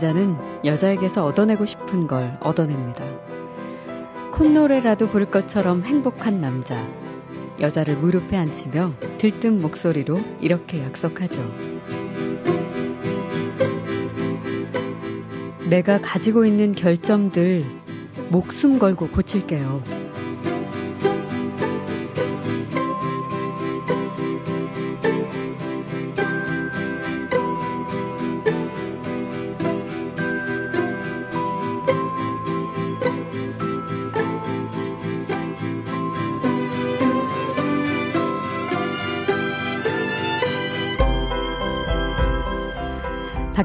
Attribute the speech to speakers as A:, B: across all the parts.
A: 남자는 여자에게서 얻어내고 싶은 걸 얻어냅니다. 콧노래라도 부를 것처럼 행복한 남자. 여자를 무릎에 앉히며 들뜬 목소리로 이렇게 약속하죠. 내가 가지고 있는 결점들 목숨 걸고 고칠게요.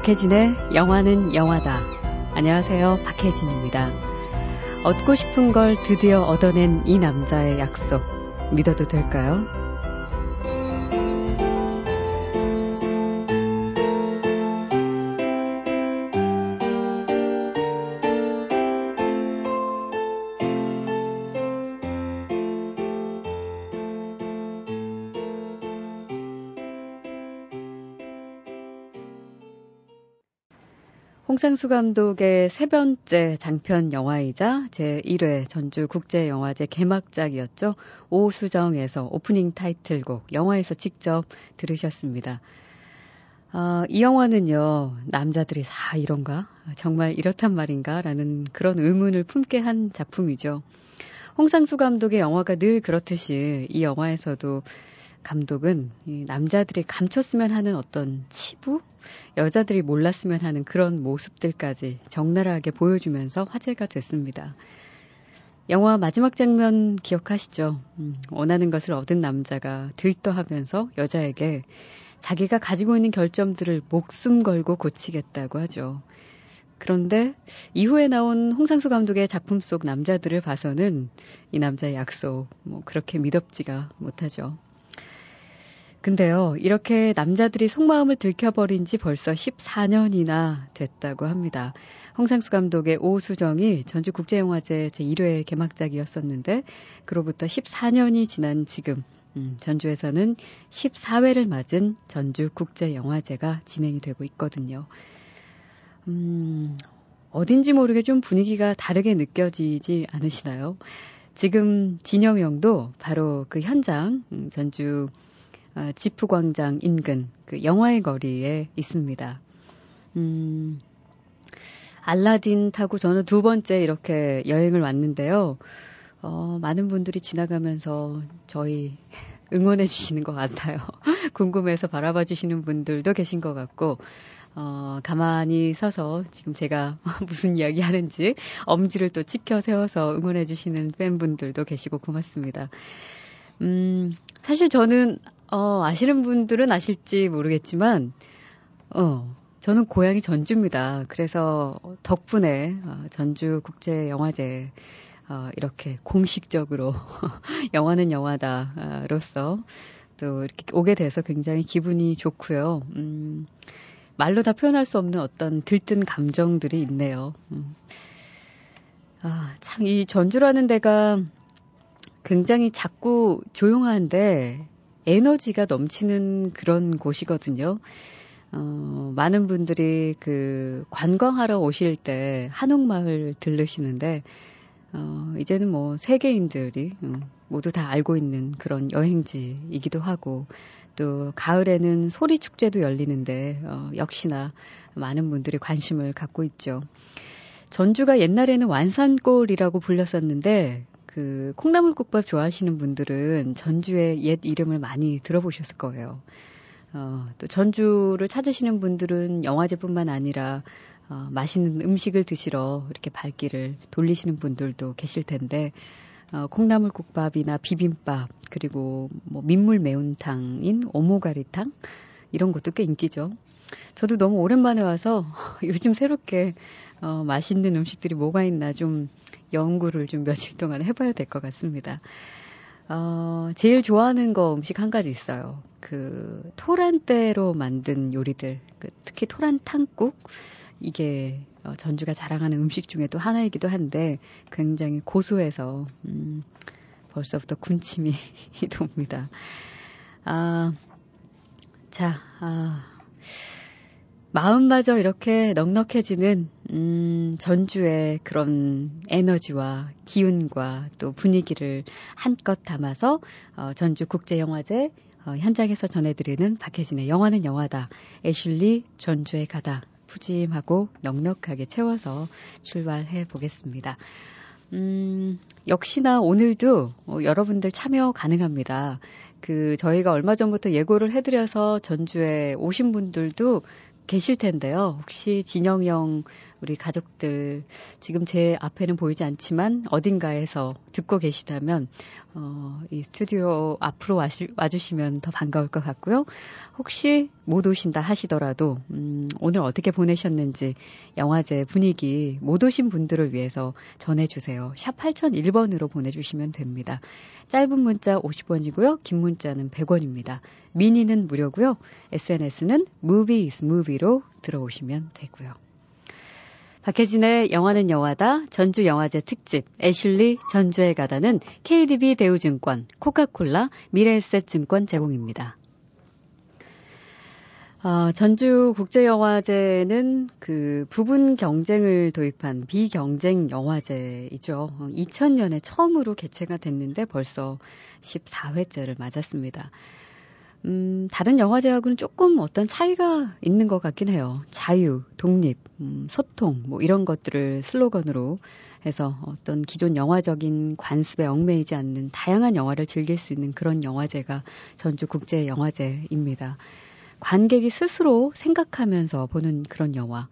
A: 박혜진의 영화는 영화다. 안녕하세요. 박혜진입니다. 얻고 싶은 걸 드디어 얻어낸 이 남자의 약속. 믿어도 될까요? 홍상수 감독의 세 번째 장편 영화이자 제1회 전주국제영화제 개막작이었죠. 오수정에서 오프닝 타이틀곡 영화에서 직접 들으셨습니다. 어, 이 영화는요, 남자들이 다 이런가? 정말 이렇단 말인가? 라는 그런 의문을 품게 한 작품이죠. 홍상수 감독의 영화가 늘 그렇듯이 이 영화에서도 감독은 이 남자들이 감췄으면 하는 어떤 치부? 여자들이 몰랐으면 하는 그런 모습들까지 적나라하게 보여주면서 화제가 됐습니다. 영화 마지막 장면 기억하시죠? 음, 원하는 것을 얻은 남자가 들떠하면서 여자에게 자기가 가지고 있는 결점들을 목숨 걸고 고치겠다고 하죠. 그런데 이후에 나온 홍상수 감독의 작품 속 남자들을 봐서는 이 남자의 약속, 뭐, 그렇게 믿업지가 못하죠. 근데요, 이렇게 남자들이 속마음을 들켜버린 지 벌써 14년이나 됐다고 합니다. 홍상수 감독의 오수정이 전주국제영화제 제1회 개막작이었었는데, 그로부터 14년이 지난 지금, 음, 전주에서는 14회를 맞은 전주국제영화제가 진행이 되고 있거든요. 음, 어딘지 모르게 좀 분위기가 다르게 느껴지지 않으시나요? 지금 진영 영도 바로 그 현장, 음, 전주 어, 지프광장 인근 그 영화의 거리에 있습니다. 음, 알라딘 타고 저는 두 번째 이렇게 여행을 왔는데요. 어, 많은 분들이 지나가면서 저희 응원해 주시는 것 같아요. 궁금해서 바라봐 주시는 분들도 계신 것 같고, 어, 가만히 서서 지금 제가 무슨 이야기 하는지 엄지를 또 치켜 세워서 응원해 주시는 팬분들도 계시고 고맙습니다. 음, 사실 저는 어, 아시는 분들은 아실지 모르겠지만, 어, 저는 고향이 전주입니다. 그래서 덕분에 어, 전주 국제영화제 어, 이렇게 공식적으로 영화는 영화다로서 또 이렇게 오게 돼서 굉장히 기분이 좋고요. 음, 말로 다 표현할 수 없는 어떤 들뜬 감정들이 있네요. 음. 아, 참, 이 전주라는 데가 굉장히 작고 조용한데 에너지가 넘치는 그런 곳이거든요. 어, 많은 분들이 그 관광하러 오실 때 한옥마을 들르시는데, 어, 이제는 뭐 세계인들이 음, 모두 다 알고 있는 그런 여행지이기도 하고, 또 가을에는 소리 축제도 열리는데, 어, 역시나 많은 분들이 관심을 갖고 있죠. 전주가 옛날에는 완산골이라고 불렸었는데, 그 콩나물국밥 좋아하시는 분들은 전주의 옛 이름을 많이 들어보셨을 거예요. 어, 또 전주를 찾으시는 분들은 영화제뿐만 아니라 어, 맛있는 음식을 드시러 이렇게 발길을 돌리시는 분들도 계실 텐데 어, 콩나물국밥이나 비빔밥 그리고 뭐 민물 매운탕인 오모가리탕 이런 것도 꽤 인기죠. 저도 너무 오랜만에 와서 요즘 새롭게 어, 맛있는 음식들이 뭐가 있나 좀 연구를 좀 며칠 동안 해봐야 될 것 같습니다. 어, 제일 좋아하는 거 음식 한 가지 있어요. 그 토란대로 만든 요리들, 그 특히 토란 탕국 이게 어, 전주가 자랑하는 음식 중에 또 하나이기도 한데 굉장히 고소해서 음, 벌써부터 군침이 돕니다. 아, 자, 아, 마음마저 이렇게 넉넉해지는 음, 전주의 그런 에너지와 기운과 또 분위기를 한껏 담아서 어, 전주 국제영화제 어, 현장에서 전해드리는 박혜진의 영화는 영화다. 애슐리 전주에 가다. 푸짐하고 넉넉하게 채워서 출발해 보겠습니다. 음, 역시나 오늘도 어, 여러분들 참여 가능합니다. 그 저희가 얼마 전부터 예고를 해드려서 전주에 오신 분들도 계실 텐데요. 혹시 진영형 우리 가족들 지금 제 앞에는 보이지 않지만 어딘가에서 듣고 계시다면 어, 이 스튜디오 앞으로 와주, 와주시면 더 반가울 것 같고요. 혹시 못 오신다 하시더라도 음, 오늘 어떻게 보내셨는지 영화제 분위기 못 오신 분들을 위해서 전해주세요. 샵 8001번으로 보내주시면 됩니다. 짧은 문자 50원이고요. 긴 문자는 100원입니다. 미니는 무료고요. SNS는 movie is movie로 들어오시면 되고요. 박혜진의 영화는 영화다 전주 영화제 특집 애슐리 전주에 가다는 KDB 대우증권, 코카콜라, 미래에셋증권 제공입니다. 어, 전주 국제영화제는 그 부분 경쟁을 도입한 비경쟁 영화제이죠. 2000년에 처음으로 개최가 됐는데 벌써 14회째를 맞았습니다. 음, 다른 영화 제하고는 조금 어떤 차이가 있는 것 같긴 해요. 자유, 독립, 음, 소통, 뭐 이런 것들을 슬로건으로 해서 어떤 기존 영화적인 관습에 얽매이지 않는 다양한 영화를 즐길 수 있는 그런 영화제가 전주 국제 영화제입니다. 관객이 스스로 생각하면서 보는 그런 영화.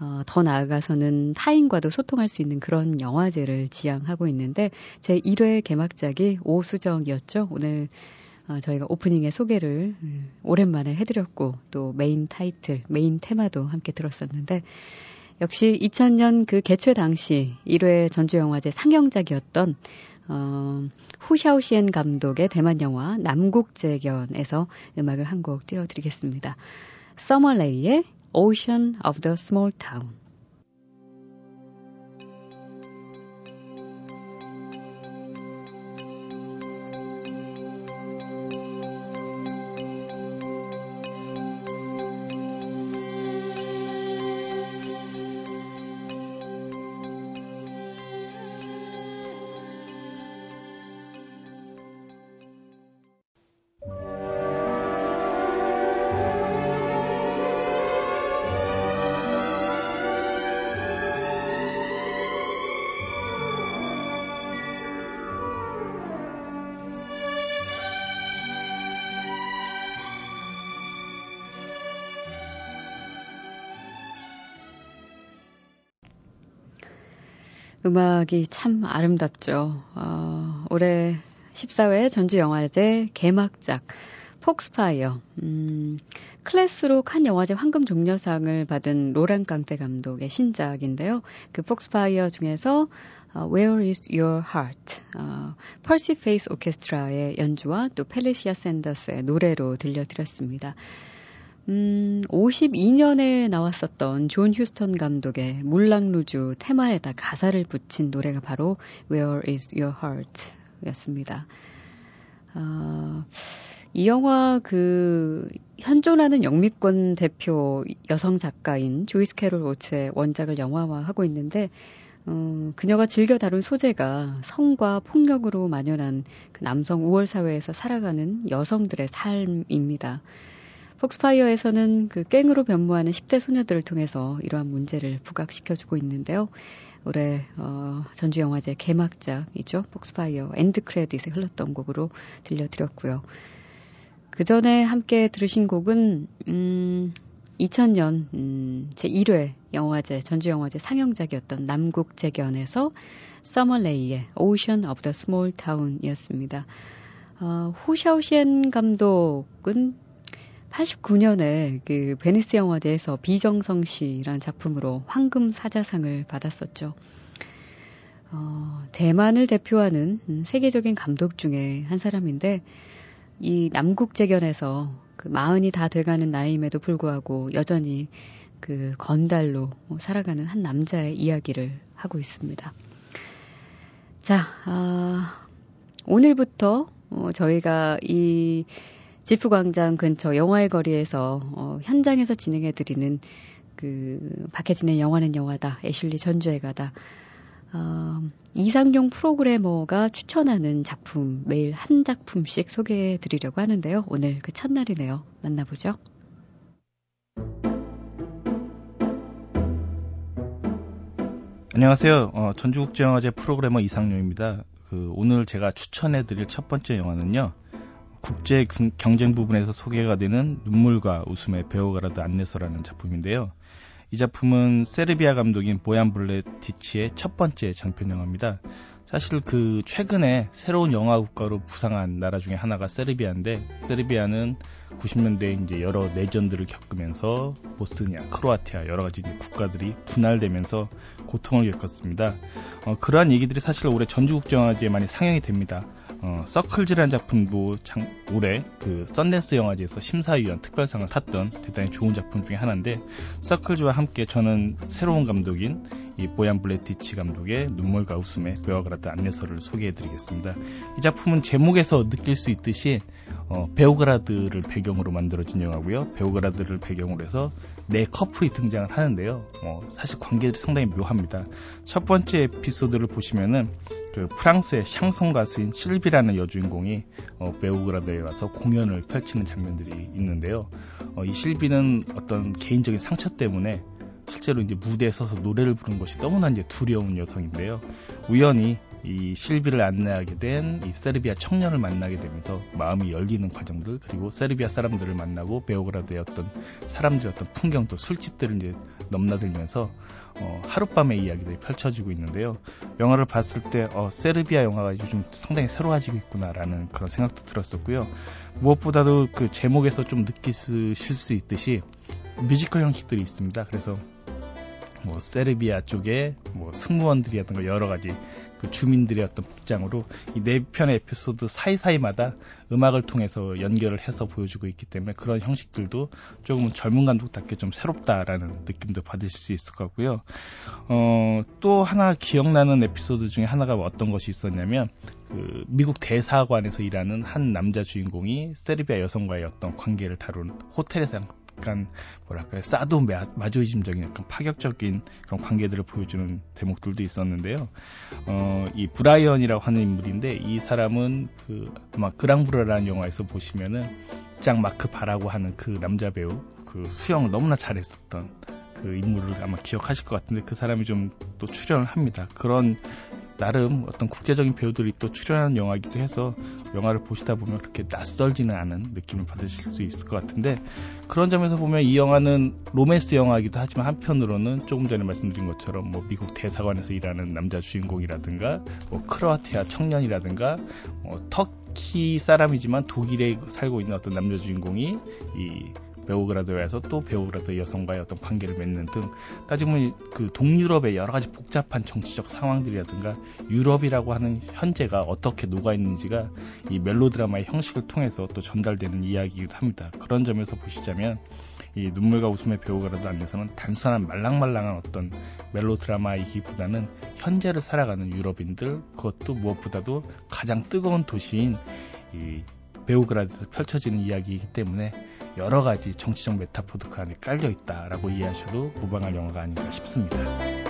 A: 어, 더 나아가서는 타인과도 소통할 수 있는 그런 영화제를 지향하고 있는데 제 1회 개막작이 오수정이었죠. 오늘 어, 저희가 오프닝의 소개를 음, 오랜만에 해드렸고 또 메인 타이틀, 메인 테마도 함께 들었었는데 역시 2000년 그 개최 당시 1회 전주영화제 상영작이었던 어, 후샤오시엔 감독의 대만 영화 남국재견에서 음악을 한 곡 띄워드리겠습니다. 서머레이의 Ocean of the Small Town. 음악이 참 아름답죠. 어, 올해 14회 전주영화제 개막작 폭스파이어. 음, 클래스로 칸 영화제 황금 종려상을 받은 로랑 캉테 감독의 신작인데요. 그 폭스파이어 중에서 어, Where is Your Heart? 어, 퍼시 페이스 오케스트라의 연주와 또 펠리시아 샌더스의 노래로 들려드렸습니다. 음, 52년에 나왔었던 존 휴스턴 감독의 물랑루즈 테마에다 가사를 붙인 노래가 바로 Where is Your Heart 였습니다. 어, 이 영화 그 현존하는 영미권 대표 여성 작가인 조이스 캐롤 오츠의 원작을 영화화하고 있는데 어, 그녀가 즐겨 다룬 소재가 성과 폭력으로 만연한 그 남성 우월 사회에서 살아가는 여성들의 삶입니다. 폭스파이어에서는 그 깽으로 변모하는 10대 소녀들을 통해서 이러한 문제를 부각시켜주고 있는데요. 올해 어, 전주영화제 개막작이죠. 폭스파이어 end credit에 흘렀던 곡으로 들려드렸고요. 그 전에 함께 들으신 곡은 음, 2000년 음, 제 1회 영화제 전주영화제 상영작이었던 남국재견에서 서머레이의 Ocean of the Small Town이었습니다. 어, 후샤오시엔 감독은 89년에 그 베니스 영화제에서 비정성시라는 작품으로 황금 사자상을 받았었죠. 어, 대만을 대표하는 세계적인 감독 중에 한 사람인데 이 남국 재견에서 그 마흔이 다 돼가는 나이임에도 불구하고 여전히 그 건달로 살아가는 한 남자의 이야기를 하고 있습니다. 자, 아, 오늘부터 어, 저희가 이 지프광장 근처 영화의 거리에서 어, 현장에서 진행해드리는 그 박해진의 영화는 영화다, 애슐리 전주에 가다. 어, 이상용 프로그래머가 추천하는 작품 매일 한 작품씩 소개해 드리려고 하는데요. 오늘 그 첫날이네요. 만나보죠.
B: 안녕하세요. 어, 전주국제영화제 프로그래머 이상용입니다. 그 오늘 제가 추천해 드릴 첫 번째 영화는요. 국제 경쟁 부분에서 소개가 되는 눈물과 웃음의 배우가라드 안내서라는 작품인데요. 이 작품은 세르비아 감독인 보얀 블레티치의 첫 번째 장편 영화입니다. 사실 그 최근에 새로운 영화 국가로 부상한 나라 중에 하나가 세르비아인데 세르비아는 90년대에 이제 여러 내전들을 겪으면서 보스니아, 크로아티아 여러 가지 국가들이 분할되면서 고통을 겪었습니다. 어, 그러한 얘기들이 사실 올해 전주국제영화제에 많이 상영이 됩니다. 어, Circles라는 작품도 장, 올해 그 썬댄스 영화제에서 심사위원 특별상을 탔던 대단히 좋은 작품 중에 하나인데 Circles와 함께 저는 새로운 감독인 이 보얀 블레티치 감독의 눈물과 웃음의 베오그라드 안내서를 소개해드리겠습니다. 이 작품은 제목에서 느낄 수 있듯이 어, 베오그라드를 배경으로 만들어진 영화고요. 베오그라드를 배경으로 해서 네 커플이 등장을 하는데요. 어, 사실 관계들이 상당히 묘합니다. 첫 번째 에피소드를 보시면은 그 프랑스의 샹송 가수인 실비라는 여주인공이 어, 베오그라드에 와서 공연을 펼치는 장면들이 있는데요. 어, 이 실비는 어떤 개인적인 상처 때문에 실제로 이제 무대에 서서 노래를 부르는 것이 너무나 이제 두려운 여성인데요. 우연히 이 실비를 안내하게 된 이 세르비아 청년을 만나게 되면서 마음이 열리는 과정들 그리고 세르비아 사람들을 만나고 베오그라드의 어떤 사람들의 어떤 풍경도 술집들을 이제 넘나들면서 어, 하룻밤의 이야기들이 펼쳐지고 있는데요. 영화를 봤을 때 어, 세르비아 영화가 요즘 상당히 새로워지고 있구나라는 그런 생각도 들었었고요. 무엇보다도 그 제목에서 좀 느끼실 수 있듯이 뮤지컬 형식들이 있습니다. 그래서 뭐 세르비아 쪽에 뭐 승무원들이었던 거 여러 가지 그 주민들의 어떤 복장으로 이 네 편의 에피소드 사이사이마다 음악을 통해서 연결을 해서 보여주고 있기 때문에 그런 형식들도 조금은 젊은 감독답게 좀 새롭다라는 느낌도 받으실 수 있을 것 같고요. 어, 또 하나 기억나는 에피소드 중에 하나가 어떤 것이 있었냐면 그 미국 대사관에서 일하는 한 남자 주인공이 세르비아 여성과의 어떤 관계를 다룬 호텔에서 약간 뭐랄까요 사도 마조이즘적인 약간 파격적인 그런 관계들을 보여주는 대목들도 있었는데요. 어, 이 브라이언이라고 하는 인물인데 이 사람은 그 아마 그랑블루라는 영화에서 보시면은 장 마크 바라고 하는 그 남자 배우 그 수영을 너무나 잘했었던 그 인물을 아마 기억하실 것 같은데 그 사람이 좀 또 출연을 합니다. 그런 나름 어떤 국제적인 배우들이 또 출연하는 영화이기도 해서 영화를 보시다 보면 그렇게 낯설지는 않은 느낌을 받으실 수 있을 것 같은데 그런 점에서 보면 이 영화는 로맨스 영화이기도 하지만 한편으로는 조금 전에 말씀드린 것처럼 뭐 미국 대사관에서 일하는 남자 주인공이라든가 뭐 크로아티아 청년이라든가 뭐 터키 사람이지만 독일에 살고 있는 어떤 남자 주인공이 이 베오그라드에서 또 베오그라드 여성과의 어떤 관계를 맺는 등 따지면 그 동유럽의 여러 가지 복잡한 정치적 상황들이라든가 유럽이라고 하는 현재가 어떻게 녹아 있는지가 이 멜로드라마의 형식을 통해서 또 전달되는 이야기이기도 합니다. 그런 점에서 보시자면 이 눈물과 웃음의 베오그라드 안내서는 단순한 말랑말랑한 어떤 멜로드라마이기보다는 현재를 살아가는 유럽인들 그것도 무엇보다도 가장 뜨거운 도시인 이 베오그라드에서 펼쳐지는 이야기이기 때문에 여러 가지 정치적 메타포도 그 안에 깔려 있다라고 이해하셔도 무방할 영화가 아닌가 싶습니다.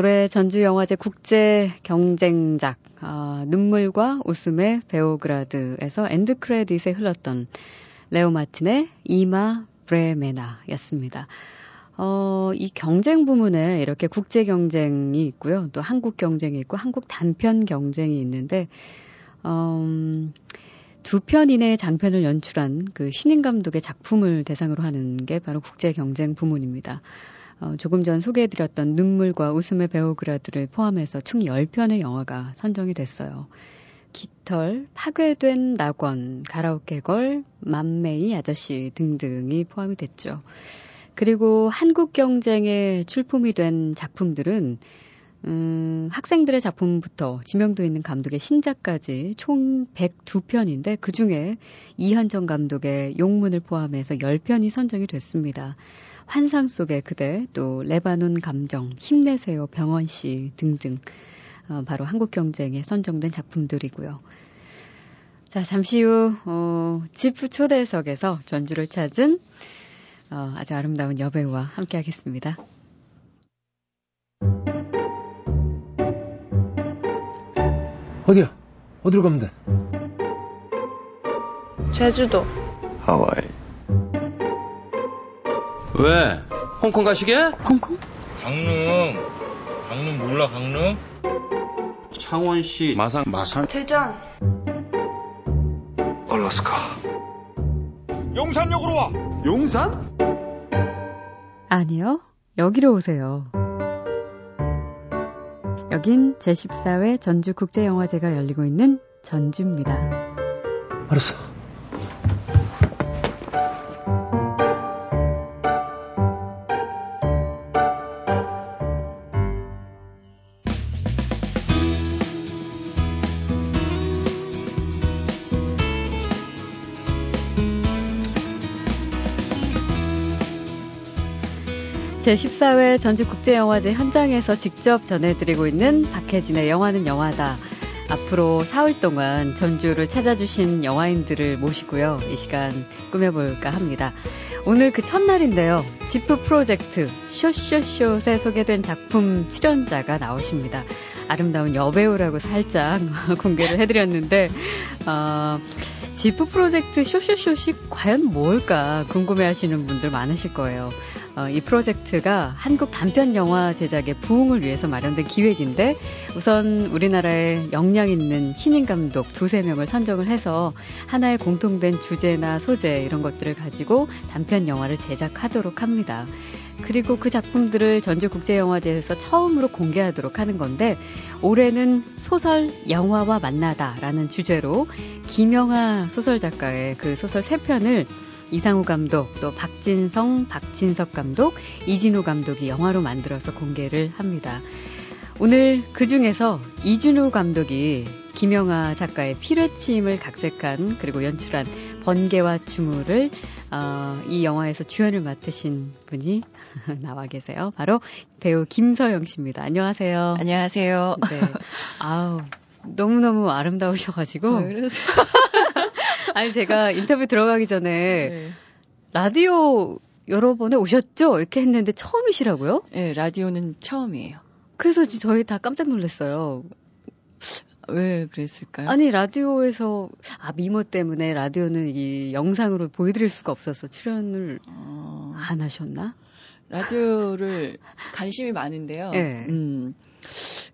A: 올해 전주영화제 국제 경쟁작 어, 눈물과 웃음의 베오그라드에서 end credit에 흘렀던 레오 마틴의 Ima vremena였습니다. 어, 이 경쟁 부문에 이렇게 국제 경쟁이 있고요. 또 한국 경쟁이 있고 한국 단편 경쟁이 있는데 음, 두편 이내의 장편을 연출한 그 신인 감독의 작품을 대상으로 하는 게 바로 국제 경쟁 부문입니다. 어, 조금 전 소개해드렸던 눈물과 웃음의 배우그라드를 포함해서 총 10편의 영화가 선정이 됐어요. 깃털, 파괴된 낙원, 가라오케 걸, 맘메이 아저씨 등등이 포함이 됐죠. 그리고 한국 경쟁에 출품이 된 작품들은 음, 학생들의 작품부터 지명도 있는 감독의 신작까지 총 102편인데 그 중에 이한정 감독의 용문을 포함해서 10편이 선정이 됐습니다. 환상 속의 그대, 또 레바논 감정, 힘내세요 병원 씨 등등 어, 바로 한국 경쟁에 선정된 작품들이고요. 자, 잠시 후 어, 지프 초대석에서 전주를 찾은 어, 아주 아름다운 여배우와 함께 하겠습니다.
C: 어디야? 어디로 가면 돼?
D: 제주도.
E: 하와이. 왜? 홍콩 가시게?
A: 홍콩?
F: 강릉. 강릉 몰라, 강릉?
E: 창원시 마산.
F: 마산.
D: 대전.
E: 알라스카.
F: 용산역으로 와!
E: 용산?
A: 아니요. 여기로 오세요. 여긴 제14회 전주국제영화제가 열리고 있는 전주입니다.
C: 알았어.
A: 제14회 전주국제영화제 현장에서 직접 전해드리고 있는 박혜진의 영화는 영화다. 앞으로 사흘 동안 전주를 찾아주신 영화인들을 모시고요. 이 시간 꾸며볼까 합니다. 오늘 그 첫날인데요. 지프 프로젝트 쇼쇼쇼에 소개된 작품 출연자가 나오십니다. 아름다운 여배우라고 살짝 공개를 해드렸는데, 어, 지프 프로젝트 쇼쇼쇼식 과연 뭘까 궁금해 하시는 분들 많으실 거예요. 어, 이 프로젝트가 한국 단편 영화 제작의 부흥을 위해서 마련된 기획인데 우선 우리나라에 역량 있는 신인 감독 두세 명을 선정을 해서 하나의 공통된 주제나 소재 이런 것들을 가지고 단편 영화를 제작하도록 합니다. 그리고 그 작품들을 전주국제영화제에서 처음으로 공개하도록 하는 건데 올해는 소설 영화와 만나다라는 주제로 김영하 소설 작가의 그 소설 세 편을 이상우 감독, 또 박진성, 박진석 감독, 이진우 감독이 영화로 만들어서 공개를 합니다. 오늘 그 중에서 이준우 감독이 김영하 작가의 피뢰침을 각색한 그리고 연출한 번개와 주물을 어, 이 영화에서 주연을 맡으신 분이 나와 계세요. 바로 배우 김서영 씨입니다. 안녕하세요.
D: 안녕하세요.
A: 네. 아우 너무너무 아름다우셔가지고.
D: 왜 그러세요?
A: 아니 제가 인터뷰 들어가기 전에
D: 네.
A: 라디오 여러 번에 오셨죠? 이렇게 했는데 처음이시라고요?
D: 네, 라디오는 처음이에요.
A: 그래서 저희 다 깜짝 놀랐어요.
D: 왜 그랬을까요?
A: 아니 라디오에서 아 미모 때문에 라디오는 이 영상으로 보여드릴 수가 없어서 출연을
D: 어,
A: 안 하셨나?
D: 라디오를 관심이 많은데요.
A: 네.
D: 음,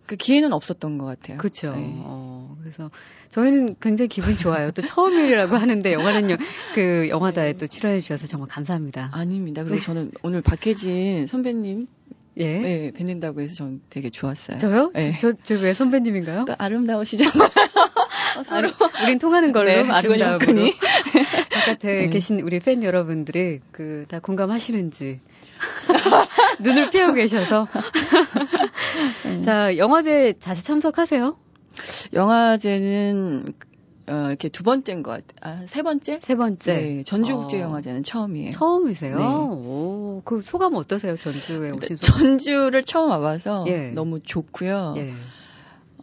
D: 그 기회는 없었던 것 같아요.
A: 그렇죠.
D: 네.
A: 어, 그래서 저희는 굉장히 기분 좋아요. 또 처음이라고 하는데 영화는 요- 그 영화다에 또 출연해 주셔서 정말 감사합니다.
D: 아닙니다.
A: 네.
D: 그리고 저는 오늘 박혜진 선배님
A: 예.
D: 네, 뵙는다고 해서 저는 되게 좋았어요.
A: 저요?
D: 네.
A: 저 저 왜 선배님인가요?
D: 또 아름다우시잖아요. 어, 서로
A: 아름- 우린 통하는 걸로
D: 네,
A: 아름다움으로
D: 직원이
A: 바깥에
D: 네.
A: 계신 우리 팬 여러분들이 그 다 공감하시는지 눈을 피하고 계셔서
D: 음.
A: 자 영화제 자주 참석하세요?
D: 영화제는 어, 이렇게 두 번째인 것 같아요. 아, 세 번째?
A: 세 번째
D: 네, 전주국제
A: 어.
D: 영화제는 처음이에요.
A: 처음이세요?
D: 네.
A: 오, 그 소감 어떠세요? 전주에 오신 소감?
D: 전주를 처음 와봐서
A: 예.
D: 너무 좋고요.
A: 예.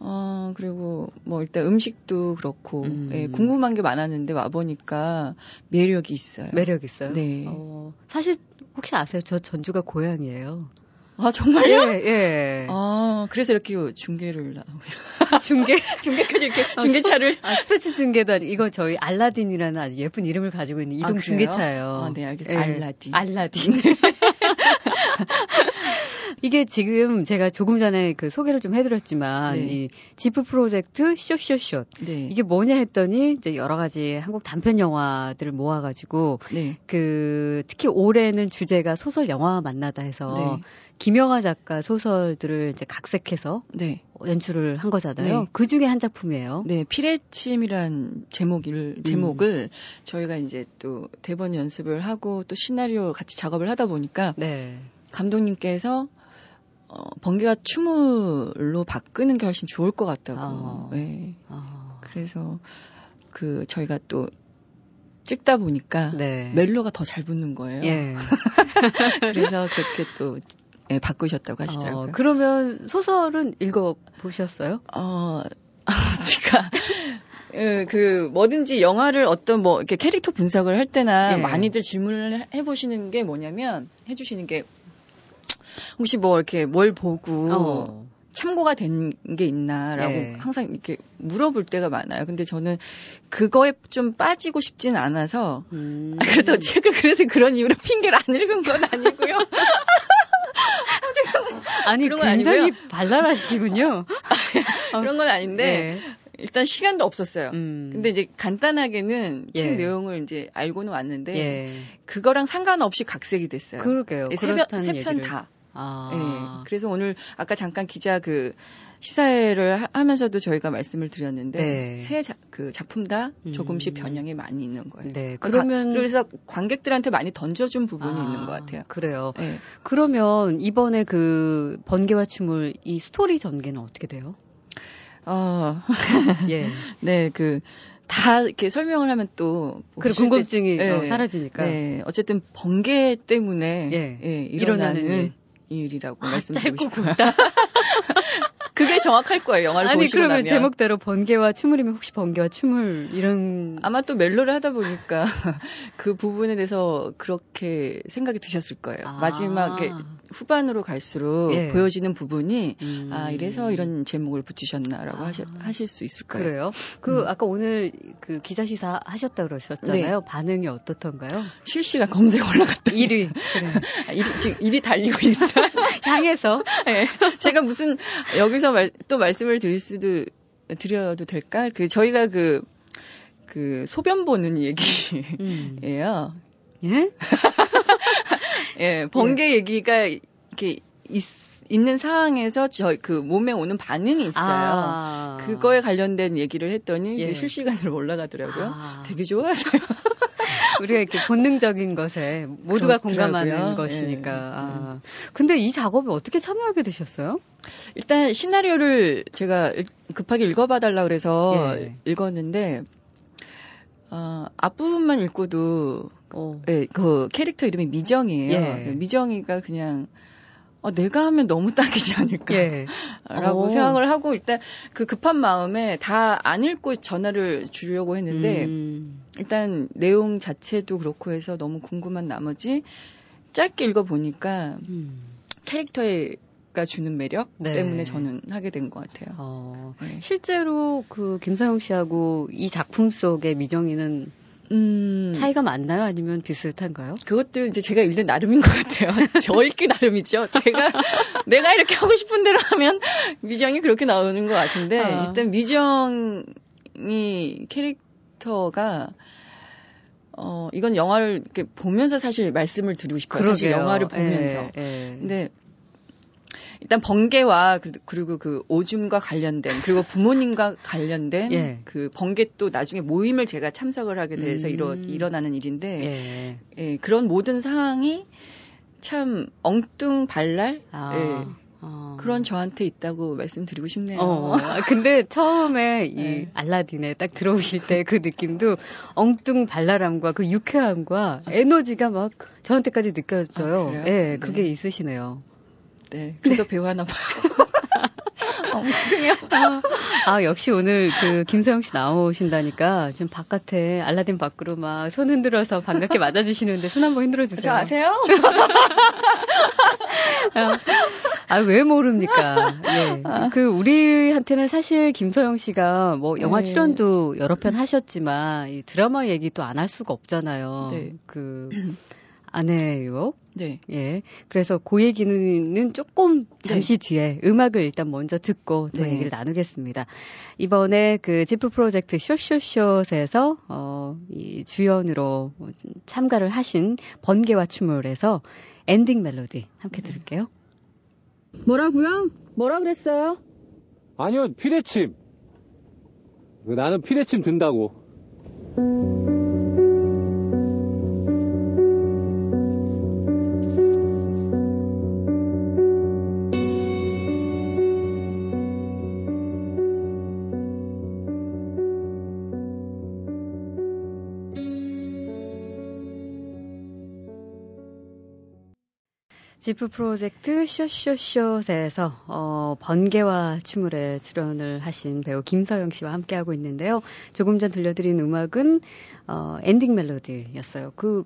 D: 어, 그리고 뭐 일단 음식도 그렇고
A: 음.
D: 예, 궁금한 게 많았는데 와 보니까 매력이 있어요.
A: 매력 있어요.
D: 네.
A: 어, 사실 혹시 아세요? 저 전주가 고향이에요.
D: 아, 정말요?
A: 예, 예.
D: 아, 그래서 이렇게 중계를 나-
A: 중계
D: 중계까지 이렇게
A: 아,
D: 중계차를
A: 아, 중계도 아니고 이거 저희 알라딘이라는 아주 예쁜 이름을 가지고 있는 이동
D: 아?
A: 중계차예요.
D: 아, 네, 알겠습니다. 알라딘.
A: 알라딘. 이게 지금 제가 조금 전에 그 소개를 좀 해드렸지만
D: 네.
A: 이 지프 프로젝트 쇼쇼쇼
D: 네.
A: 이게 뭐냐 했더니 이제 여러 가지 한국 단편 영화들을 모아가지고
D: 네.
A: 그 특히 올해는 주제가 소설 영화와 만나다 해서
D: 네.
A: 김영하 작가 소설들을 이제 각색해서
D: 네.
A: 연출을 한 거잖아요.
D: 네.
A: 그 중에 한 작품이에요.
D: 네, 피레침이란 제목을 제목을 저희가 이제 또 대본 연습을 하고 또 시나리오 같이 작업을 하다 보니까
A: 네.
D: 감독님께서 어, 번개가 춤을로 바꾸는 게 훨씬 좋을 것 같다고.
A: 아.
D: 네.
A: 아,
D: 그래서 그 저희가 또 찍다 보니까
A: 네.
D: 멜로가 더 잘 붙는 거예요.
A: 예.
D: 그래서 그렇게 또 예, 바꾸셨다고 하시더라고요.
A: 어, 그러면 소설은 읽어 보셨어요?
D: 어, 제가 예, 그 뭐든지 영화를 어떤 뭐 이렇게 캐릭터 분석을 할 때나
A: 예.
D: 많이들 질문을 해보시는 게 뭐냐면 해주시는 게 혹시 뭐 이렇게 뭘 보고
A: 어.
D: 참고가 된 게 있나라고
A: 예.
D: 항상 이렇게 물어볼 때가 많아요. 근데 저는 그거에 좀 빠지고 싶진 않아서
A: 음.
D: 아, 그렇다고 책을 그래서 그런 이유로 핑계를 안 읽은 건 아니고요.
A: 아니 굉장히
D: 아니고요.
A: 발랄하시군요.
D: 그런 건 아닌데 일단 시간도 없었어요.
A: 네. 음.
D: 근데 이제 간단하게는
A: 예.
D: 책 내용을 이제 알고는 왔는데
A: 예.
D: 그거랑 상관없이 각색이 됐어요.
A: 그러게요.
D: 세편
A: 그렇다는
D: 세편. 다.
A: 아.
D: 예. 그래서 오늘 아까 잠깐 기자 그 시사회를 하- 하면서도 저희가 말씀을 드렸는데
A: 네.
D: 세 자, 그 작품 다 조금씩
A: 음.
D: 변형이 많이 있는 거예요.
A: 네.
D: 가-
A: 그러면
D: 그래서 관객들한테 많이 던져준 부분이
A: 아,
D: 있는 것 같아요.
A: 그래요.
D: 네.
A: 그러면 이번에 그 번개와 춤을 이 스토리 전개는 어떻게 돼요?
D: 어,
A: 예.
D: 네, 그, 다 이렇게 설명을 하면 또.
A: 그리고
D: 보실 때-
A: 궁금증이
D: 네.
A: 어, 사라지니까.
D: 네, 어쨌든 번개 때문에
A: 예.
D: 예,
A: 일어나는
D: 일어나는
A: 일.
D: 일이라고
A: 아,
D: 말씀드리고
A: 짧고
D: 싶어요.
A: 굵다.
D: 그게 정확할 거예요. 영화를
A: 아니
D: 보시고
A: 그러면
D: 나면.
A: 제목대로 번개와 춤을이면 혹시 번개와 춤을 이런
D: 아마 또 멜로를 하다 보니까 그 부분에 대해서 그렇게 생각이 드셨을 거예요.
A: 아.
D: 마지막에 후반으로 갈수록
A: 예.
D: 보여지는 부분이
A: 음.
D: 아 이래서 이런 제목을 붙이셨나라고
A: 아.
D: 하실, 하실 수 있을 거예요.
A: 그래요? 그
D: 음.
A: 아까 오늘 그 기자 시사 하셨다 그러셨잖아요.
D: 네.
A: 반응이 어떻던가요?
D: 실시간 검색 올라갔다.
A: 1위 그래.
D: 아, 일이, 지금 일이 달리고 있어요.
A: 향해서
D: 네. 제가 무슨 여기서 말, 또 말씀을 드릴 수도 드려도 될까? 그 저희가 그 그 소변 보는 얘기예요.
A: 음.
D: 예,
A: 예?
D: 번개 얘기가 이렇게 있, 있는 상황에서 저 그 몸에 오는 반응이 있어요.
A: 아.
D: 그거에 관련된 얘기를 했더니
A: 예.
D: 실시간으로 올라가더라고요.
A: 아.
D: 되게 좋아하세요.
A: 우리가 이렇게 본능적인 것에 모두가
D: 그렇더라고요.
A: 공감하는
D: 예.
A: 것이니까. 아. 근데 이 작업에 어떻게 참여하게 되셨어요?
D: 일단 시나리오를 제가 읽- 급하게 읽어봐달라 그래서
A: 예.
D: 읽었는데 어, 앞부분만 읽고도
A: 어.
D: 예, 그 캐릭터 이름이 미정이에요.
A: 예.
D: 미정이가 그냥 어, 내가 하면 너무 딱이지 않을까.
A: 예.
D: 라고
A: 오.
D: 생각을 하고 일단 그 급한 마음에 다 안 읽고 전화를 주려고 했는데
A: 음.
D: 일단 내용 자체도 그렇고 해서 너무 궁금한 나머지 짧게 읽어 보니까
A: 음.
D: 캐릭터가 주는 매력
A: 네.
D: 때문에 저는 하게 된 것 같아요.
A: 어.
D: 네.
A: 실제로 그 김서영 씨하고 이 작품 속의 미정이는
D: 음,
A: 차이가 많나요? 아니면 비슷한가요?
D: 그것도 이제 제가 읽는 나름인 것 같아요. 저 읽기 나름이죠. 제가 내가 이렇게 하고 싶은 대로 하면 미정이 그렇게 나오는 것 같은데
A: 아.
D: 일단 미정이 캐릭터가 어 이건 영화를 이렇게 보면서 사실 말씀을 드리고 싶어요. 사실
A: 그러게요.
D: 영화를 보면서.
A: 예, 예.
D: 근데 일단 번개와 그- 그리고 그 오줌과 관련된 그리고 부모님과 관련된
A: 예.
D: 그 번개 또 나중에 모임을 제가 참석을 하게 돼서
A: 음.
D: 일어, 일어나는 일인데
A: 예.
D: 예, 그런 모든 상황이 참 엉뚱발랄
A: 아.
D: 예,
A: 어.
D: 그런 저한테 있다고 말씀드리고 싶네요.
A: 어, 아, 근데 처음에 이
D: 네.
A: 알라딘에 딱 들어오실 때 그 느낌도 엉뚱 발랄함과 그 유쾌함과 에너지가 막 저한테까지 느껴져요.
D: 아?
A: 예,
D: 네.
A: 그게 있으시네요.
D: 네, 그래서 배우 하나 봐요. 어, 죄송해요.
A: 아, 역시 오늘 그 김서영 씨 나오신다니까 좀 바깥에 알라딘 밖으로 막 손 흔들어서 반갑게 맞아주시는데 손 한번 흔들어 주세요.
D: 저 아세요?
A: 아, 왜 모릅니까? 예. 그, 우리한테는 사실 김서영 씨가 뭐 영화
D: 네.
A: 출연도 여러 편 하셨지만 이 드라마 얘기 또 안 할 수가 없잖아요.
D: 네.
A: 그, 아내의 유혹.
D: 네.
A: 예. 그래서 그 얘기는 조금 잠시 뒤에 음악을 일단 먼저 듣고 더
D: 네.
A: 얘기를 나누겠습니다. 이번에 그 JIFF 프로젝트 숏숏숏에서 어, 이 주연으로 참가를 하신 번개와 춤을에서 엔딩 멜로디 함께 들을게요.
G: 뭐라고요? 뭐라 그랬어요?
H: 아니요, 피뢰침. 나는 피뢰침 든다고.
A: JIFF 프로젝트 숏숏숏에서 어, 번개와 춤을에 출연을 하신 배우 김서형 씨와 함께하고 있는데요. 조금 전 들려드린 음악은 어, 엔딩 멜로디였어요. 그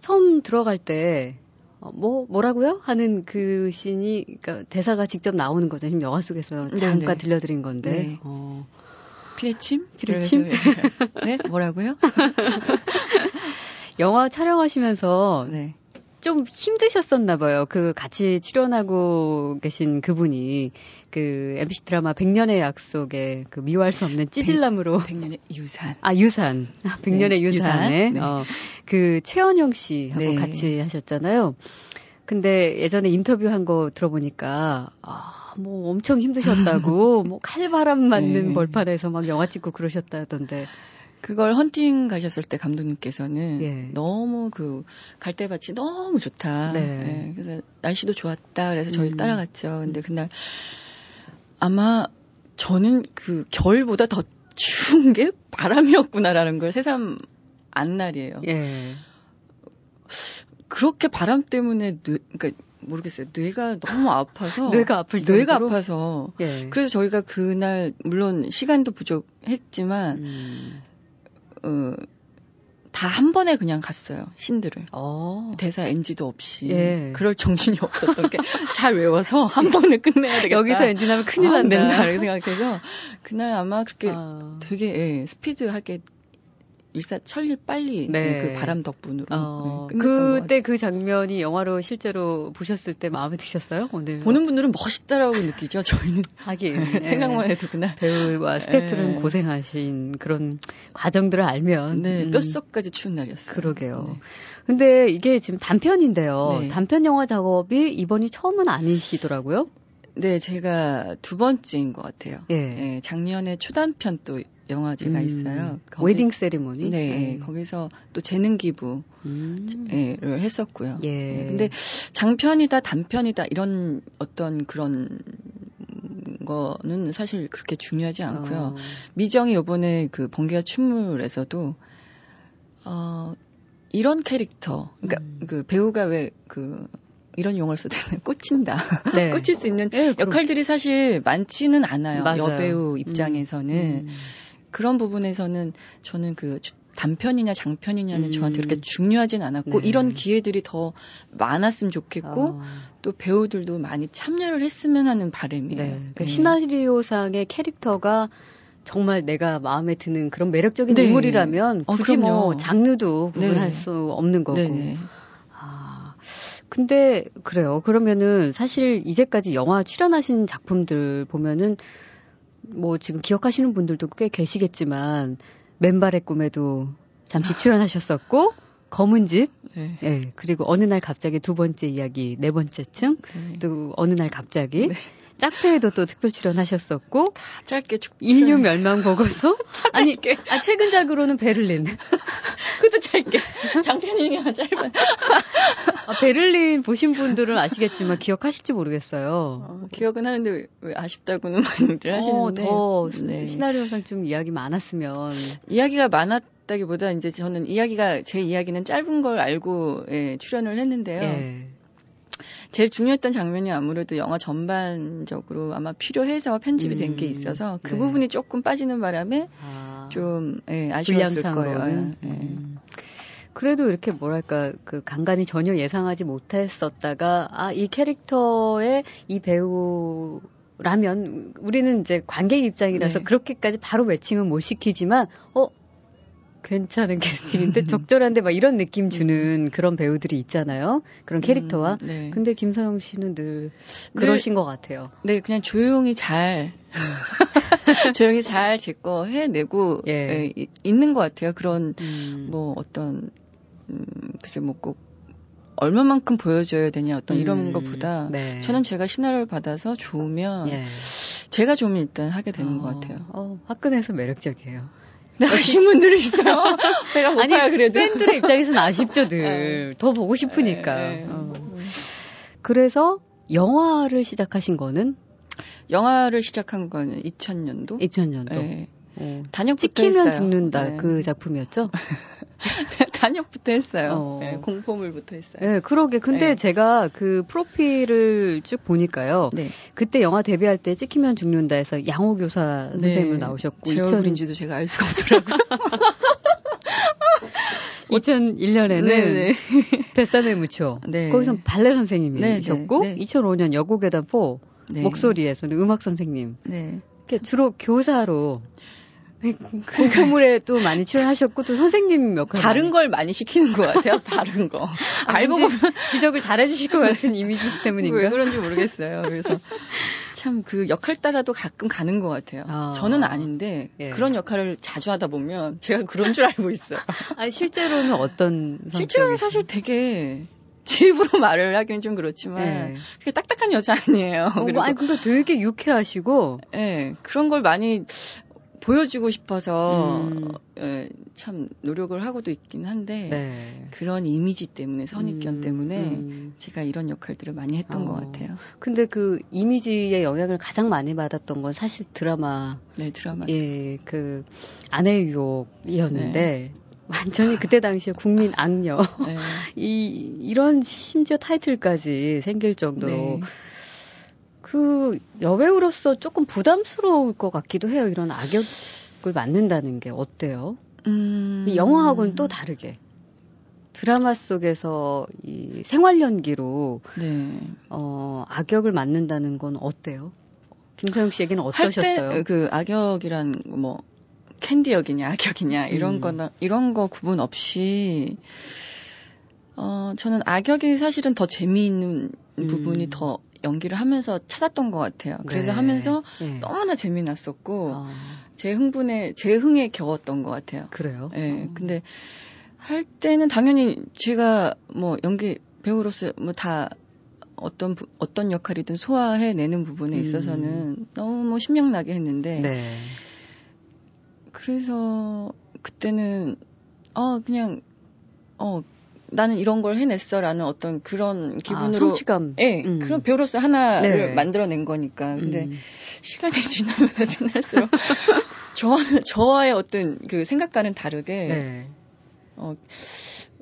A: 처음 들어갈 때 어, 뭐 뭐라고요? 하는 그 씬이 그러니까 대사가 직접 나오는 거죠. 지금 영화 속에서 잠깐
D: 네네.
A: 들려드린 건데.
D: 네.
A: 어?
D: 피뢰침? 그래서- 네? 뭐라고요?
A: 영화 촬영하시면서
D: 네.
A: 좀 힘드셨었나 봐요. 그 같이 출연하고 계신 그분이 그 MBC 드라마 100년의 약속에 그 미워할 수 없는 찌질남으로
D: 백년의 유산.
A: 아 유산 백년의
D: 네,
A: 유산에
D: 유산. 네.
A: 어, 그 최원영 씨하고
D: 네.
A: 같이 하셨잖아요. 근데 예전에 인터뷰한 거 들어보니까 아, 뭐 엄청 힘드셨다고 뭐 칼바람 맞는
D: 네.
A: 벌판에서 막 영화 찍고 그러셨다던데
D: 그걸 헌팅 가셨을 때 감독님께서는
A: 예.
D: 너무 그 갈대밭이 너무 좋다.
A: 네.
D: 예, 그래서 날씨도 좋았다. 그래서 저희
A: 음.
D: 따라갔죠. 근데 그날 아마 저는 그 겨울보다 더 추운 게 바람이었구나라는 걸 새삼 안 날이에요.
A: 예.
D: 그렇게 바람 때문에 뇌, 그러니까 모르겠어요. 뇌가 너무 아파서
A: 뇌가 아플
D: 뇌가
A: 정도로?
D: 아파서
A: 예.
D: 그래서 저희가 그날 물론 시간도 부족했지만
A: 음.
D: 어, 다한 번에 그냥 갔어요. 신들을.
A: 어.
D: 대사 NG도 없이.
A: 예.
D: 그럴 정신이 없었던 게 잘 외워서 한 번에 끝내야 되겠다.
A: 여기서 엔진하면 큰일
D: 아,
A: 난다.
D: 맨날 이렇게 생각해서 그날 아마 그렇게
A: 아.
D: 되게 예, 스피드하게 일사천리 빨리
A: 네.
D: 예, 그 바람 덕분으로
A: 어,
D: 네.
A: 그때 그 장면이 영화로 실제로 보셨을 때 마음에 드셨어요? 오늘
D: 보는 분들은 멋있다라고 느끼죠. 저희는
A: 하긴 예.
D: 생각만 해도 그날
A: 배우와 스태프들은
D: 예.
A: 고생하신 그런 과정들을 알면
D: 네,
A: 음,
D: 뼛속까지 추운 날이었어요.
A: 그러게요.
D: 네.
A: 근데 이게 지금 단편인데요.
D: 네.
A: 단편 영화 작업이 이번이 처음은 아니시더라고요.
D: 네, 제가 두 번째인 것 같아요.
A: 예.
D: 예, 작년에 초단편 또 영화 제가
A: 음,
D: 있어요. 거기-
A: 웨딩 세리머니.
D: 네, 거기서 또 재능 기부를
A: 음.
D: 했었고요.
A: 예.
D: 네, 근데 장편이다 단편이다 이런 어떤 그런 거는 사실 그렇게 중요하지 않고요.
A: 어,
D: 미정이 요번에 그 번개와 춤물에서도 어 이런 캐릭터, 그러니까
A: 음.
D: 그 배우가 왜그 이런 용어를 쓰든 꽂힌다.
A: 네.
D: 꽂힐 수 있는
A: 예, 그럼-
D: 역할들이 사실 많지는 않아요.
A: 맞아요.
D: 여배우 입장에서는
A: 음.
D: 그런 부분에서는 저는 그 주- 단편이냐 장편이냐는
A: 음.
D: 저한테 그렇게 중요하진 않았고
A: 네.
D: 이런 기회들이 더 많았으면 좋겠고
A: 어,
D: 또 배우들도 많이 참여를 했으면 하는 바람이에요.
A: 네. 그
D: 네.
A: 시나리오상의 캐릭터가 정말 내가 마음에 드는 그런 매력적인
D: 네.
A: 인물이라면
D: 어,
A: 굳이 뭐
D: 그럼요.
A: 장르도 구분할
D: 네.
A: 수 없는 거고. 근데 그래요. 그러면은 사실 이제까지 영화 출연하신 작품들 보면은 뭐 지금 기억하시는 분들도 꽤 계시겠지만 맨발의 꿈에도 잠시 출연하셨었고 검은 집,
D: 네.
A: 예 그리고 어느 날 갑자기 두 번째 이야기 네 번째 층,
D: 네.
A: 또 어느 날 갑자기
D: 네.
A: 짝패에도 또 특별 출연하셨었고
D: 다 짧게 쭉
A: 인류 멸망 보고서 아니 아 최근작으로는 베를린
D: 그것도 짧게 장편이냐 짧은
A: 아, 베를린 보신 분들은 아시겠지만 기억하실지 모르겠어요.
D: 어, 기억은 하는데 왜, 왜 아쉽다고는 많이들 하시는데
A: 어, 더
D: 네.
A: 시나리오상 좀 이야기 많았으면
D: 이야기가 많았 다기보다 이제 저는 이야기가 제 이야기는 짧은 걸 알고 예, 출연을 했는데요.
A: 예.
D: 제일 중요했던 장면이 아무래도 영화 전반적으로 아마 필요해서 편집이 된게
A: 음,
D: 있어서 그
A: 네.
D: 부분이 조금 빠지는 바람에
A: 아,
D: 좀 예, 아쉬웠을 거예요. 예, 예.
A: 음. 그래도 이렇게 뭐랄까 그 간간히 전혀 예상하지 못했었다가 아 이 캐릭터의 이 배우 라면 우리는 이제 관객 입장이라서
D: 네.
A: 그렇게까지 바로 매칭은 못 시키지만 어 괜찮은 캐스팅인데 적절한데 막 이런 느낌 주는 그런 배우들이 있잖아요. 그런 캐릭터와.
D: 음, 네.
A: 근데 김서영 씨는 늘 그러신 것 같아요.
D: 네, 그냥 조용히 잘, 조용히 잘 제 거 해내고,
A: 예.
D: 예, 이- 있는 것 같아요. 그런,
A: 음.
D: 뭐, 어떤, 음, 글쎄, 뭐 꼭, 얼마만큼 보여줘야 되냐, 어떤 이런
A: 음,
D: 것보다,
A: 네.
D: 저는 제가 신화를 받아서 좋으면,
A: 예.
D: 제가 좀 일단 하게 되는
A: 어,
D: 것 같아요.
A: 어, 화끈해서 매력적이에요.
D: 네, 아신 분들이 있어요. 배가 고파요,
A: 아니,
D: 그래도.
A: 팬들의 입장에서는 아쉽죠, 늘. 더 보고 싶으니까.
D: 네, 네.
A: 어. 그래서 영화를 시작하신 거는
D: 영화를 시작한 건 2000년도?
A: 2000년도.
D: 네.
A: 어.
D: 단역부터
A: 찍히면
D: 했어요.
A: 죽는다
D: 네.
A: 그 작품이었죠?
D: 단역부터 했어요.
A: 어.
D: 네, 공포물부터 했어요.
A: 네, 그러게. 근데
D: 네.
A: 제가 그 프로필을 쭉 보니까요.
D: 네.
A: 그때 영화 데뷔할 때 찍히면 죽는다에서 양호 교사 선생님으로 나오셨고
D: 제
A: 2000,
D: 얼굴인지도 제가 알 수가 없더라고요.
A: 2001년에는
D: 네네.
A: 뱃산의 무초.
D: 네.
A: 거기서 발레 선생님이셨고
D: 네, 네, 네.
A: 2005년 여고괴담 4
D: 네.
A: 목소리에서는 음악 선생님.
D: 네.
A: 주로 교사로 공포물에 또 많이 출연하셨고 또 선생님 역할
D: 다른 걸 많이 시키는 것 같아요. 다른 거. 알고 보면
A: 지적을 잘해주실 것 같은 이미지
D: 왜
A: 때문인가?
D: 그런지 모르겠어요. 그래서 참 그 역할 따라도 가끔 가는 것 같아요.
A: 아.
D: 저는 아닌데
A: 예.
D: 그런 역할을 자주 하다 보면 제가 그런 줄 알고 있어요.
A: 아니 실제로는 어떤
D: 실제로는? 사실 되게 제 입으로 말을 하기는 좀 그렇지만
A: 네.
D: 그렇게 딱딱한 여자 아니에요.
A: 어,
D: 그리고
A: 아니 그러니까 되게 유쾌하시고
D: 예, 그런 걸 많이 보여주고 싶어서
A: 음.
D: 예, 참 노력을 하고도 있긴 한데
A: 네.
D: 그런 이미지 때문에 선입견
A: 음,
D: 때문에
A: 음.
D: 제가 이런 역할들을 많이 했던
A: 어.
D: 것 같아요.
A: 근데 그 이미지의 영향을 가장 많이 받았던 건 사실 드라마
D: 네 드라마.
A: 예, 그 아내의 유혹이었는데
D: 네.
A: 완전히 그때 당시에 국민 악녀
D: 네.
A: 이 이런 심지어 타이틀까지 생길 정도로
D: 네.
A: 그 여배우로서 조금 부담스러울 것 같기도 해요. 이런 악역을 맡는다는 게 어때요?
D: 음.
A: 이 영화하고는 또 다르게 드라마 속에서 이 생활 연기로
D: 네.
A: 어, 악역을 맡는다는 건 어때요? 김서영 씨에게는 어떠셨어요?
D: 할 때 그 악역이란 뭐 캔디 역이냐 악역이냐 이런
A: 음.
D: 거나 이런 거 구분 없이 어 저는 악역이 사실은 더 재미있는
A: 음.
D: 부분이 더 연기를 하면서 찾았던 것 같아요. 그래서
A: 네.
D: 하면서
A: 네.
D: 너무나 재미났었고
A: 어,
D: 제 흥분에 제 흥에 겨웠던 것 같아요.
A: 그래요?
D: 예.
A: 어.
D: 근데 할 때는 당연히 제가 뭐 연기 배우로서 뭐 다 어떤 부- 어떤 역할이든 소화해 내는 부분에
A: 음.
D: 있어서는 너무 신명나게 했는데
A: 네.
D: 그래서 그때는 어 그냥 어 나는 이런 걸 해냈어라는 어떤 그런
A: 아,
D: 기분으로
A: 성취감.
D: 예,
A: 음.
D: 그런 배우로서 하나를
A: 네.
D: 만들어낸 거니까. 근데
A: 음.
D: 시간이 지나면서 지날수록 저 저와의 어떤 그 생각과는 다르게
A: 네.
D: 어,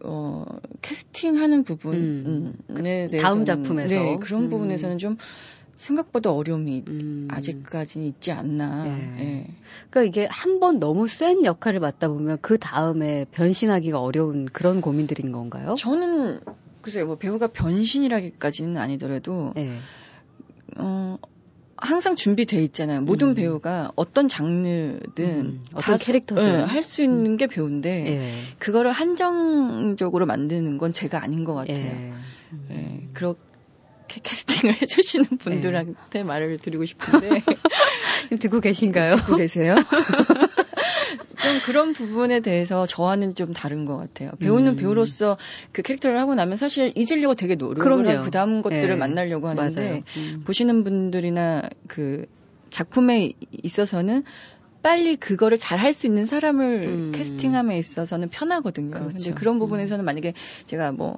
D: 어, 캐스팅하는 부분에
A: 음.
D: 대해서
A: 다음 작품에서.
D: 네, 그런
A: 음.
D: 부분에서는 좀 생각보다 어려움이
A: 음.
D: 아직까지는 있지 않나.
A: 예.
D: 예.
A: 그러니까 이게 한 번 너무 센 역할을 맡다 보면 그 다음에 변신하기가 어려운 그런 고민들인 건가요?
D: 저는 글쎄 뭐 배우가 변신이라기까지는 아니더라도
A: 네.
D: 어 항상 준비돼 있잖아요. 모든
A: 음.
D: 배우가 어떤 장르든
A: 음, 어떤
D: 다
A: 캐릭터든.
D: 할수 있는 게 배우인데
A: 예.
D: 그거를 한정적으로 만드는 건 제가 아닌 것 같아요.
A: 예.
D: 예, 그 렇게 캐스팅을 해주시는 분들한테 말을 드리고 싶은데
A: 지금 듣고 계신가요?
D: 듣고 계세요? 좀 그런 부분에 대해서 저와는 좀 다른 것 같아요. 배우는
A: 음.
D: 배우로서 그 캐릭터를 하고 나면 사실 잊으려고 되게 노력을. 하고 그 다음 것들을
A: 예.
D: 만나려고 하는데.
A: 음.
D: 보시는 분들이나 그 작품에 있어서는 빨리 그거를 잘 할 수 있는 사람을
A: 음.
D: 캐스팅함에 있어서는 편하거든요.
A: 그렇죠.
D: 근데 그런 부분에서는 만약에 제가 뭐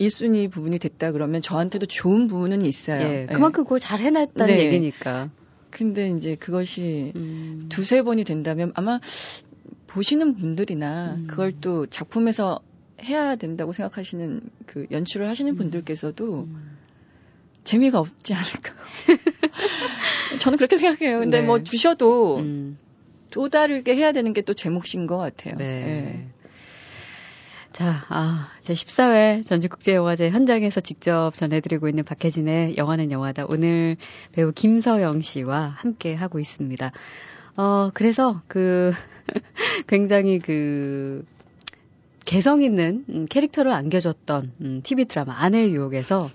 D: 1순위 부분이 됐다 그러면 저한테도 좋은 부분은 있어요.
A: 예,
D: 예.
A: 그만큼 그걸 잘 해냈다는
D: 네.
A: 얘기니까.
D: 근데 이제 그것이
A: 음.
D: 두세 번이 된다면 아마 보시는 분들이나
A: 음.
D: 그걸 또 작품에서 해야 된다고 생각하시는 그 연출을 하시는 분들께서도
A: 음.
D: 재미가 없지 않을까. 저는 그렇게 생각해요. 근데
A: 네.
D: 뭐 주셔도
A: 음.
D: 또 다르게 해야 되는 게 또 제 몫인 것 같아요.
A: 네.
D: 예.
A: 자, 아, 제 14회 전주국제영화제 현장에서 직접 전해드리고 있는 박혜진의 영화는 영화다. 오늘 배우 김서영 씨와 함께 하고 있습니다. 어, 그래서 그 굉장히 그 개성 있는 음, 캐릭터를 안겨줬던 음, TV 드라마 아내의 유혹에서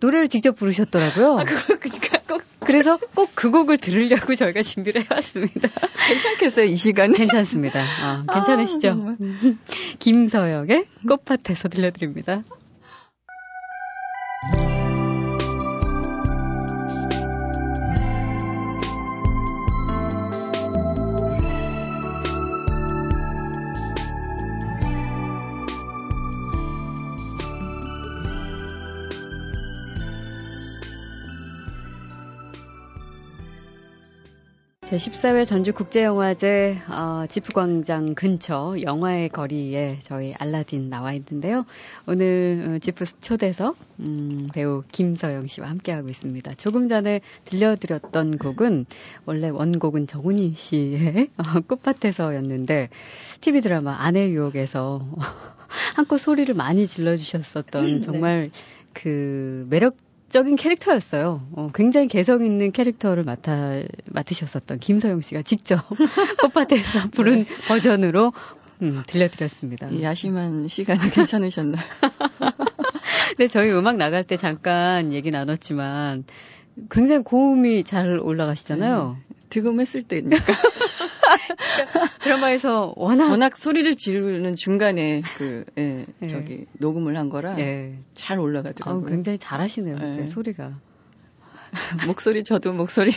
A: 노래를 직접 부르셨더라고요.
D: 아, 그거 꼭
A: 그래서 꼭 그 곡을 들으려고 저희가 준비를 해왔습니다.
D: 괜찮겠어요 이 시간에?
A: 괜찮습니다. 어, 괜찮으시죠?
D: 아.
A: 김서영의 꽃밭에서 들려드립니다. 제14회 전주국제영화제 어, 지프광장 근처 영화의 거리에 저희 알라딘 나와 있는데요. 오늘 어, 지프 초대석 음, 배우 김서영 씨와 함께하고 있습니다. 조금 전에 들려드렸던 곡은 원래 원곡은 정훈이 씨의 어, 꽃밭에서였는데 TV 드라마 아내 유혹에서 한껏 소리를 많이 질러주셨었던
D: 네.
A: 정말 그 매력 적인 캐릭터였어요. 어, 굉장히 개성 있는 캐릭터를 맡아, 맡으셨었던 김서영 씨가 직접 꽃밭에서 부른 버전으로 음, 들려드렸습니다.
D: 이 야심한 시간이 괜찮으셨나요?
A: 근데 저희 음악 나갈 때 잠깐 얘기 나눴지만 굉장히 고음이 잘 올라가시잖아요.
D: 득음했을 때니까
A: 드라마에서 워낙
D: 워낙 소리를 지르는 중간에 그 예,
A: 예.
D: 저기 녹음을 한 거라
A: 예.
D: 잘 올라가더라고요.
A: 굉장히 잘하시네요.
D: 네.
A: 그때 소리가.
D: 목소리 저도 목소리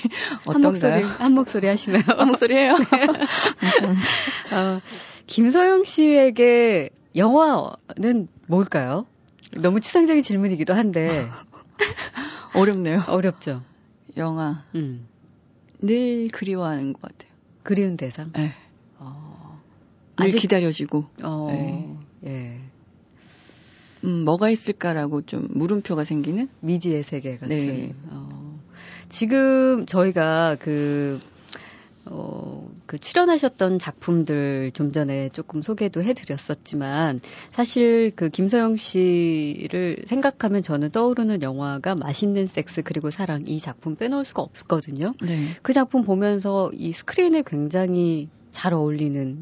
A: 한 목소리,
D: 어떤가요?
A: 한 목소리 하시네요.
D: 한 목소리예요.
A: 어, 김서영 씨에게 영화는 뭘까요? 너무 추상적인 질문이기도 한데
D: 어렵네요.
A: 어렵죠.
D: 영화
A: 음,
D: 늘 그리워하는 것 같아요.
A: 그리운 대상.
D: 예.
A: 어,
D: 늘
A: 아직-
D: 기다려지고
A: 어,
D: 네.
A: 예,
D: 음, 뭐가 있을까라고 좀 물음표가 생기는
A: 미지의 세계 같은.
D: 네.
A: 어, 지금 저희가 그 어, 그 출연하셨던 작품들 좀 전에 조금 소개도 해드렸었지만 사실 그 김서영 씨를 생각하면 저는 떠오르는 영화가 맛있는 섹스 그리고 사랑 이 작품 빼놓을 수가 없거든요.
D: 네.
A: 그 작품 보면서 이 스크린에 굉장히 잘 어울리는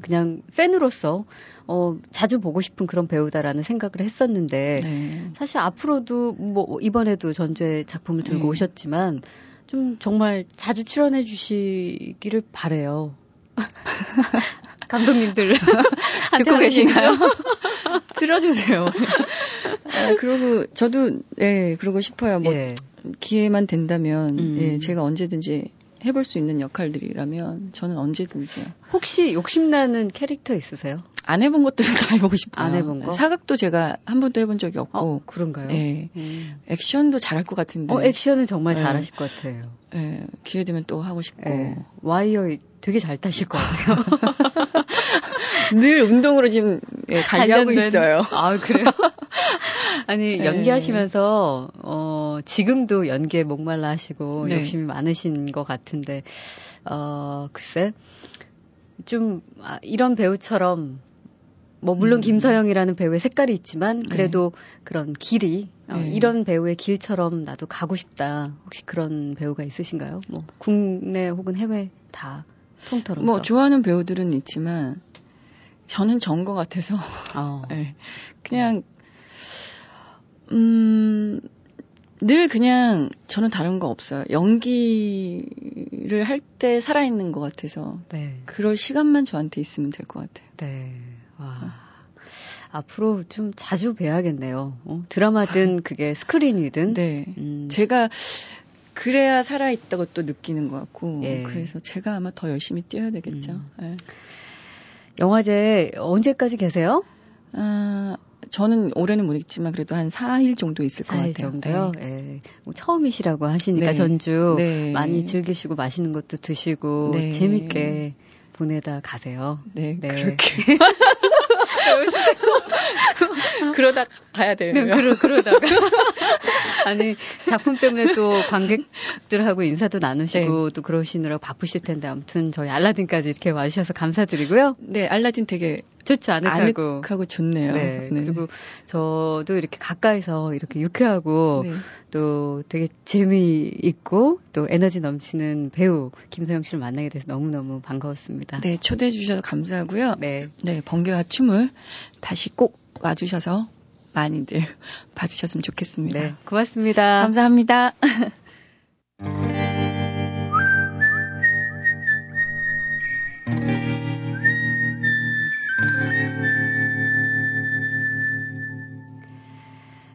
A: 그냥 팬으로서 어, 자주 보고 싶은 그런 배우다라는 생각을 했었는데
D: 네.
A: 사실 앞으로도 뭐 이번에도 전주에 작품을 들고
D: 음.
A: 오셨지만 좀 정말 자주 출연해 주시기를 바래요. 감독님들
D: 듣고 계신가요? 들어주세요. 아, 그러고 저도 예 그러고 싶어요. 뭐
A: 예.
D: 기회만 된다면
A: 음.
D: 예 제가 언제든지 해볼 수 있는 역할들이라면 저는 언제든지요.
A: 혹시 욕심나는 캐릭터 있으세요?
D: 안 해본 것들은 다 해보고 싶어요.
A: 안 해본 거?
D: 사극도 제가 한 번도 해본 적이 없고
A: 어, 그런가요?
D: 예
A: 음.
D: 액션도 잘할 것 같은데
A: 어, 액션은 정말
D: 네.
A: 잘하실 것 같아요.
D: 예, 기회 되면 또 하고 싶고
A: 예. 와이어 되게 잘 타실 것 같아요.
D: 늘 운동으로 지금 예, 관리하고 있어요.
A: 아, 그래요? 아니,
D: 네.
A: 연기하시면서, 어, 지금도 연기에 목말라 하시고,
D: 네.
A: 욕심이 많으신 것 같은데, 어, 글쎄, 좀, 아, 이런 배우처럼, 뭐, 물론
D: 음.
A: 김서영이라는 배우의 색깔이 있지만, 그래도 그런 길이, 어,
D: 네.
A: 이런 배우의 길처럼 나도 가고 싶다. 혹시 그런 배우가 있으신가요? 뭐, 국내 혹은 해외 다 통틀어서.
D: 뭐 좋아하는 배우들은 있지만 저는 전 것 같아서
A: 어.
D: 예, 그냥 음. 늘 그냥 저는 다른 거 없어요. 연기를 할 때 살아있는 것 같아서
A: 네.
D: 그럴 시간만 저한테 있으면 될 것 같아요.
A: 네. 와. 앞으로 좀 자주 뵈야겠네요. 어? 드라마든 그게 스크린이든.
D: 네.
A: 음,
D: 제가 그래야 살아있다고 또 느끼는 것 같고
A: 예.
D: 그래서 제가 아마 더 열심히 뛰어야 되겠죠.
A: 음.
D: 예.
A: 영화제 언제까지 계세요?
D: 아, 저는 올해는 모르겠지만 그래도 한 4일 정도 있을 것
A: 4일
D: 같아요.
A: 정도요. 예. 뭐 처음이시라고 하시니까
D: 네.
A: 전주
D: 네.
A: 많이 즐기시고 맛있는 것도 드시고
D: 네.
A: 재밌게 보내다 가세요.
D: 네,
A: 네.
D: 그렇게. 그러다 가야 돼요.
A: 네, 그러, 그러다가. 아니, 작품 때문에 또 관객들하고 인사도 나누시고 또 그러시느라 바쁘실 텐데 아무튼 저희 알라딘까지 이렇게 와주셔서 감사드리고요.
D: 네, 알라딘 되게
A: 좋죠. 아늑하고.
D: 아늑하고 좋네요.
A: 네, 그리고 저도 이렇게 가까이서 이렇게 유쾌하고
D: 네.
A: 또 되게 재미있고 또 에너지 넘치는 배우 김서영 씨를 만나게 돼서 너무너무 반가웠습니다.
D: 네, 초대해 주셔서 감사하고요.
A: 네.
D: 네, 번개와 춤을 다시 꼭 와주셔서 많이들 봐주셨으면 좋겠습니다.
A: 네, 고맙습니다.
D: 감사합니다.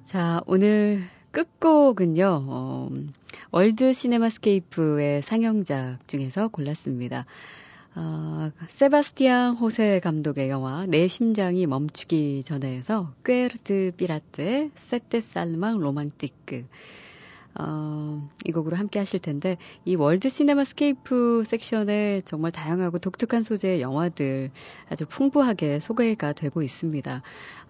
A: 자, 오늘 끝곡은요, 어, 월드 시네마스케이프의 상영작 중에서 골랐습니다. 어, 세바스티앙 호세 감독의 영화 내 심장이 멈추기 전에에서 Cœur de pirate의 C'était salement romantique 어, 이 곡으로 함께 하실 텐데, 이 월드 시네마 스케이프 섹션에 정말 다양하고 독특한 소재의 영화들 아주 풍부하게 소개가 되고 있습니다.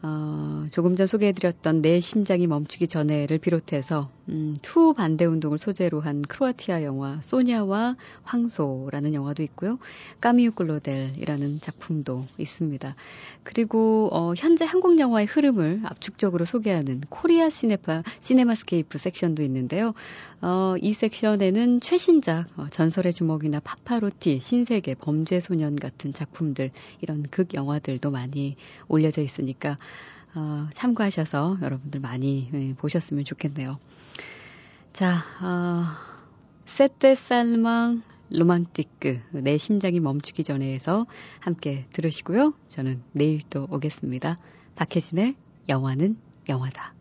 A: 어, 조금 전 소개해드렸던 내 심장이 멈추기 전에를 비롯해서, 음, 투우 반대 운동을 소재로 한 크로아티아 영화 소냐와 황소라는 영화도 있고요. 까미유 클로델이라는 작품도 있습니다. 그리고, 어, 현재 한국 영화의 흐름을 압축적으로 소개하는 코리아 시네파, 시네마스케이프 섹션도 있는데요. 어, 이 섹션에는 최신작, 어, 전설의 주먹이나 파파로티, 신세계, 범죄소년 같은 작품들, 이런 극 영화들도 많이 올려져 있으니까, 어, 참고하셔서 여러분들 많이 예, 보셨으면 좋겠네요. 자, 어, 세테 살망 로망티크, 내 심장이 멈추기 전에 해서 함께 들으시고요. 저는 내일 또 오겠습니다. 박혜진의 영화는 영화다.